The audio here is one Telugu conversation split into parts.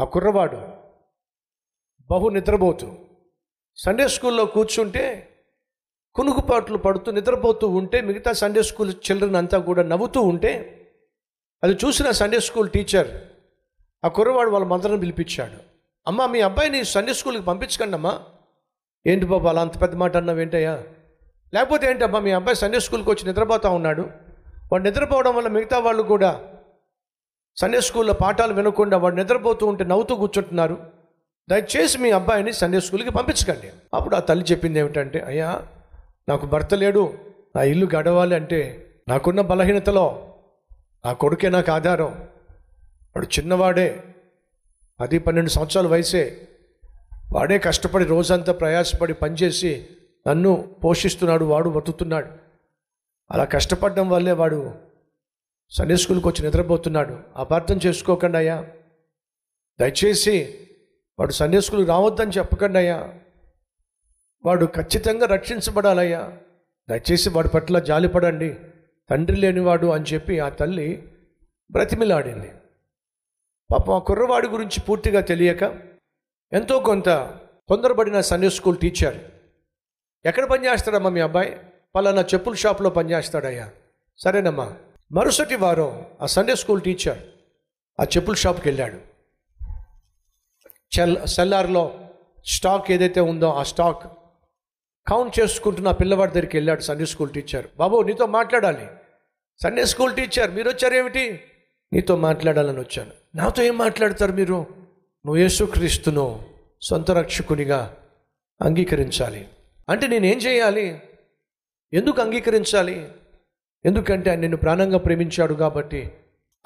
ఆ కుర్రవాడు బహు నిద్రపోతూ సండే స్కూల్లో కూర్చుంటే కునుకుపాట్లు పడుతూ నిద్రపోతూ ఉంటే మిగతా సండే స్కూల్ చిల్డ్రన్ అంతా కూడా నవ్వుతూ ఉంటే అది చూసిన సండే స్కూల్ టీచర్ ఆ కుర్రవాడు వాళ్ళ మదర్ని పిలిపించాడు. అమ్మ మీ అబ్బాయిని సండే స్కూల్కి పంపించకండి అమ్మా. ఏంటి బాబు అలా అంత పెద్ద మాట అన్నావు ఏంటయ్యా? లేకపోతే ఏంటమ్మా మీ అబ్బాయి సండే స్కూల్కి వచ్చి నిద్రపోతూ ఉన్నాడు. వాడు నిద్రపోవడం వల్ల మిగతా వాళ్ళు కూడా సండే స్కూల్లో పాఠాలు వినకుండా వాడు నిద్రపోతూ ఉంటే నవ్వుతూ కూర్చుంటున్నారు. దయచేసి మీ అబ్బాయిని సండే స్కూల్కి పంపించకండి. అప్పుడు ఆ తల్లి చెప్పింది ఏమిటంటే అయ్యా నాకు భర్త లేడు. నా ఇల్లు గడవాలి అంటే నాకున్న బలహీనతలో నా కొడుకే నాకు ఆధారం. వాడు చిన్నవాడే. పది పన్నెండు సంవత్సరాల వయసే. వాడే కష్టపడి రోజంతా ప్రయాసపడి పనిచేసి నన్ను పోషిస్తున్నాడు వాడు బతుకుతున్నాడు. అలా కష్టపడడం వల్లే వాడు సండే స్కూల్కి వచ్చి నిద్రపోతున్నాడు. అపార్థం చేసుకోకండి అయ్యా. దయచేసి వాడు సండే స్కూల్కి రావద్దని చెప్పకండి అయ్యా. వాడు ఖచ్చితంగా రక్షించబడాలయ్యా. దయచేసి వాడి పట్ల జాలిపడండి. తండ్రి లేనివాడు అని చెప్పి ఆ తల్లి బ్రతిమిలాడింది. పాపం ఆ కుర్రవాడి గురించి పూర్తిగా తెలియక ఎంతో కొంత తొందరపడిన సండే స్కూల్ టీచర్ ఎక్కడ పనిచేస్తాడమ్మా మీ అబ్బాయి? పలానా చెప్పుల షాప్లో పనిచేస్తాడయ్యా సరేనమ్మా. మరుసటి వారం ఆ సండే స్కూల్ టీచర్ ఆ చెప్పుల షాప్కి వెళ్ళాడు చెల్ సెల్లార్లో స్టాక్ ఏదైతే ఉందో ఆ స్టాక్ కౌంట్ చేసుకుంటున్న పిల్లవాడి దగ్గరికి వెళ్ళాడు సండే స్కూల్ టీచర్ బాబు నీతో మాట్లాడాలి. సండే స్కూల్ టీచర్ మీరు వచ్చారేమిటి నీతో మాట్లాడాలని వచ్చాను. నాతో ఏం మాట్లాడతారు మీరు? నువ్వు యేసుక్రీస్తును సొంత రక్షకునిగా అంగీకరించాలి. అంటే నేనేం చేయాలి? ఎందుకు అంగీకరించాలి? ఎందుకంటే ఆయన నిన్ను ప్రాణంగా ప్రేమించాడు కాబట్టి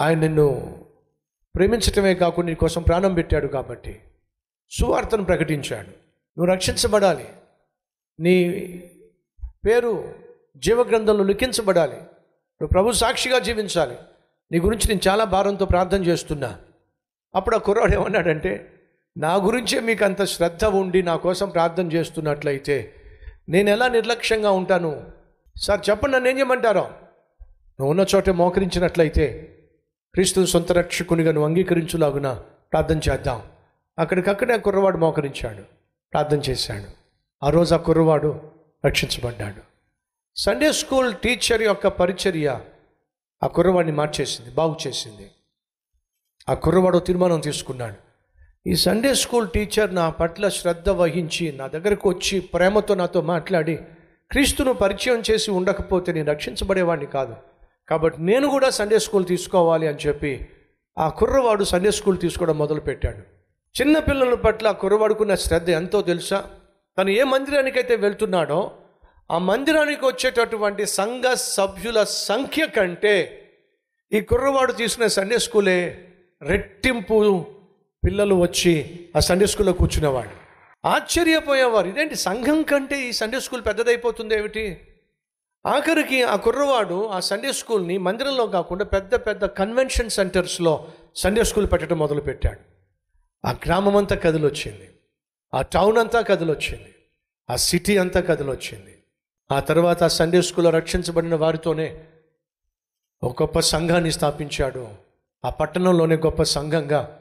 ఆయన నిన్ను ప్రేమించటమే కాకుండా నీ కోసం ప్రాణం పెట్టాడు కాబట్టి సువార్తను ప్రకటించాడు. నువ్వు రక్షించబడాలి. నీ పేరు జీవగ్రంథంలో లిఖించబడాలి. నువ్వు ప్రభు సాక్షిగా జీవించాలి. నీ గురించి నేను చాలా భారంతో ప్రార్థన చేస్తున్నా. అప్పుడు ఆ కుర్రాడు ఏమన్నాడంటే నా గురించే మీకు అంత శ్రద్ధ ఉండి నా కోసం ప్రార్థన చేస్తున్నట్లయితే నేను ఎలా నిర్లక్ష్యంగా ఉంటాను? సార్ చెప్పండి నన్ను ఏం చేయమంటారో? నువ్వు ఉన్న చోటే మోకరించినట్లయితే క్రీస్తుని సొంత రక్షకునిగా నువ్వు అంగీకరించులాగున ప్రార్థన చేద్దాం. అక్కడికక్కడే ఆ కుర్రవాడు మోకరించాడు. ప్రార్థన చేశాడు. ఆ రోజు ఆ కుర్రవాడు రక్షించబడ్డాడు. సండే స్కూల్ టీచర్ యొక్క పరిచర్య ఆ కుర్రవాడిని మార్చేసింది బాగు చేసింది. ఆ కుర్రవాడు తీర్మానం తీసుకున్నాడు. ఈ సండే స్కూల్ టీచర్ నా పట్ల శ్రద్ధ వహించి నా దగ్గరకు వచ్చి ప్రేమతో నాతో మాట్లాడి క్రీస్తును పరిచయం చేసి ఉండకపోతే నేను రక్షించబడేవాడిని కాదు. కాబట్టి నేను కూడా సండే స్కూల్ తీసుకోవాలి అని చెప్పి ఆ కుర్రవాడు సండే స్కూల్ తీసుకోవడం మొదలుపెట్టాడు. చిన్న పిల్లల పట్ల ఆ కుర్రవాడుకున్న శ్రద్ధ ఎంతో తెలుసా? తను ఏ మందిరానికైతే వెళ్తున్నాడో ఆ మందిరానికి వచ్చేటటువంటి సంఘ సభ్యుల సంఖ్య కంటే ఈ కుర్రవాడు తీసుకునే సండే స్కూలే రెట్టింపు పిల్లలు వచ్చి ఆ సండే స్కూల్లో కూర్చునేవాడు ఆశ్చర్యపోయేవారు. ఇదేంటి సంఘం కంటే ఈ సండే స్కూల్ పెద్దదైపోతుంది ఏమిటి ఆఖరికి ఆ కుర్రవాడు ఆ సండే స్కూల్ని మందిరంలో కాకుండా పెద్ద పెద్ద కన్వెన్షన్ సెంటర్స్లో సండే స్కూల్ పెట్టడం మొదలుపెట్టాడు. ఆ గ్రామం అంతా కదిలొచ్చింది. ఆ టౌన్ అంతా కదిలొచ్చింది. ఆ సిటీ అంతా కదిలొచ్చింది. ఆ తర్వాత ఆ సండే స్కూల్లో రక్షించబడిన వారితోనే ఒక గొప్ప సంఘాన్ని స్థాపించాడు. ఆ పట్టణంలోనే గొప్ప సంఘంగా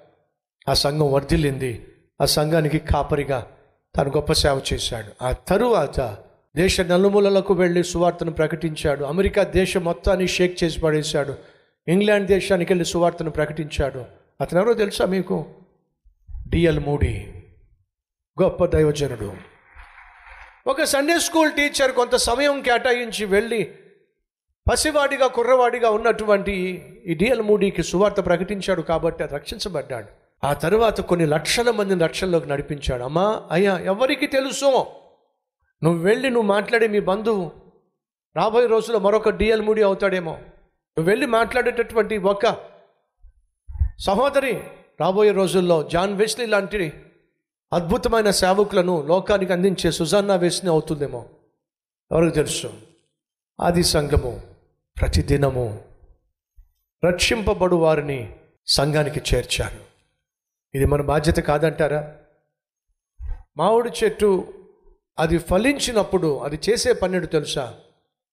ఆ సంఘం వర్ధిల్లింది. ఆ సంఘానికి కాపరిగా తను గొప్ప సేవ చేశాడు. ఆ తరువాత దేశ నలుమూలలకు వెళ్ళి సువార్తను ప్రకటించాడు. అమెరికా దేశం మొత్తాన్ని షేక్ చేసి పడేశాడు. ఇంగ్లాండ్ దేశానికి వెళ్ళి సువార్తను ప్రకటించాడు. అతను ఎవరో తెలుసా మీకు? D L Moody. గొప్ప దైవజనుడు. ఒక సండే స్కూల్ టీచర్ కొంత సమయం కేటాయించి వెళ్ళి పసివాడిగా కుర్రవాడిగా ఉన్నటువంటి ఈ డిఎల్ మూడీకి సువార్త ప్రకటించాడు కాబట్టి అది రక్షించబడ్డాడు. ఆ తర్వాత కొన్ని లక్షల మందిని రక్షణలోకి నడిపించాడు. అమ్మా అయ్యా ఎవరికి తెలుసో? నువ్వు వెళ్ళి నువ్వు మాట్లాడే మీ బంధువు. రాబోయే రోజుల్లో మరొక డిఎల్ మూడి అవుతాడేమో. నువ్వు వెళ్ళి మాట్లాడేటటువంటి ఒక సహోదరి రాబోయే రోజుల్లో జాన్ వెస్లీ లాంటి అద్భుతమైన సేవకులను లోకానికి అందించే సుజాన్నా వెస్ని అవుతుందేమో. ఎవరికి తెలుసు? ఆది సంఘము ప్రతిదినము రక్షింపబడు వారిని సంఘానికి చేర్చారు. ఇది మన బాధ్యత కాదంటారా? మామిడి చెట్టు అది ఫలించినప్పుడు అది చేసే పన్నెండు తెలుసా?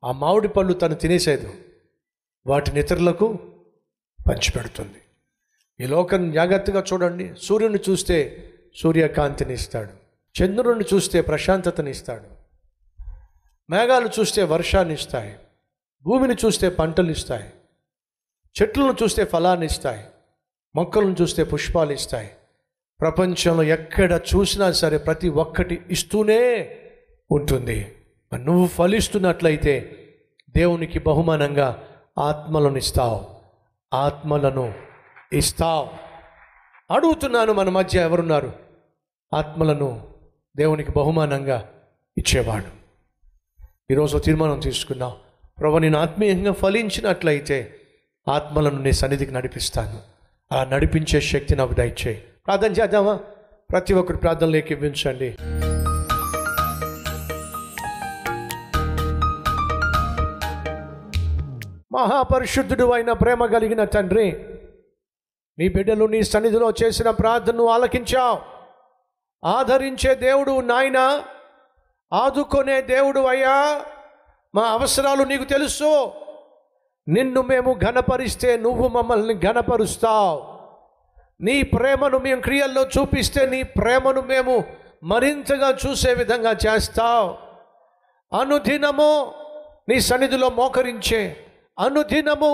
ఆ మామిడి పళ్ళు తను తినేసేదు. వాటిని ఇతరులకు పంచిపెడుతుంది. ఈ లోకం జాగ్రత్తగా చూడండి. సూర్యుని చూస్తే సూర్యకాంతిని ఇస్తాడు. చంద్రుడిని చూస్తే ప్రశాంతతని ఇస్తాడు. మేఘాలు చూస్తే వర్షాన్ని ఇస్తాయి. భూమిని చూస్తే పంటలు ఇస్తాయి. చెట్లను చూస్తే ఫలాన్ని ఇస్తాయి. మొక్కలను చూస్తే పుష్పాలు ఇస్తాయి. ప్రపంచంలో ఎక్కడ చూసినా సరే ప్రతి ఒక్కటి ఇస్తూనే ఉంటుంది. నువ్వు ఫలిస్తున్నట్లయితే దేవునికి బహుమానంగా ఆత్మలను ఇస్తావు. ఆత్మలను ఇస్తావు. అడుగుతున్నాను మన మధ్య ఎవరున్నారు? ఆత్మలను దేవునికి బహుమానంగా ఇచ్చేవాడు. ఈరోజు తీర్మానం తీసుకున్నావు. ప్రభు నేను ఆత్మీయంగా ఫలించినట్లయితే ఆత్మలను నీ సన్నిధికి నడిపిస్తాను. అలా నడిపించే శక్తి నాకు దయచేయి. ప్రార్థన చేద్దామా? ప్రతి ఒక్కరు ప్రార్థనలోకి ఇవ్వించండి మహాపరిశుద్ధుడు అయిన ప్రేమ కలిగిన తండ్రి నీ బిడ్డలు నీ సన్నిధిలో చేసిన ప్రార్థనను ఆలకించావు. ఆదరించే దేవుడు నాయన ఆదుకునే దేవుడు అయ్యా. మా అవసరాలు నీకు తెలుసు. నిన్ను మేము ఘనపరిస్తే నువ్వు మమ్మల్ని ఘనపరుస్తావు. నీ ప్రేమను మేము క్రియల్లో చూపిస్తే నీ ప్రేమను మేము మరింతగా చూసే విధంగా చేస్తావు. అనుదినము నీ సన్నిధిలో మోకరించే అనుదినము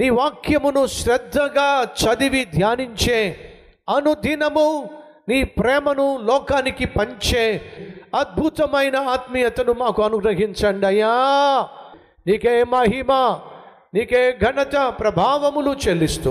నీ వాక్యమును శ్రద్ధగా చదివి ధ్యానించే అనుదినము నీ ప్రేమను లోకానికి పంచే అద్భుతమైన ఆత్మీయతను మాకు అనుగ్రహించండి అయ్యా. నీకే మహిమ నీకే ఘనత ప్రభావములు చెల్లిస్తూ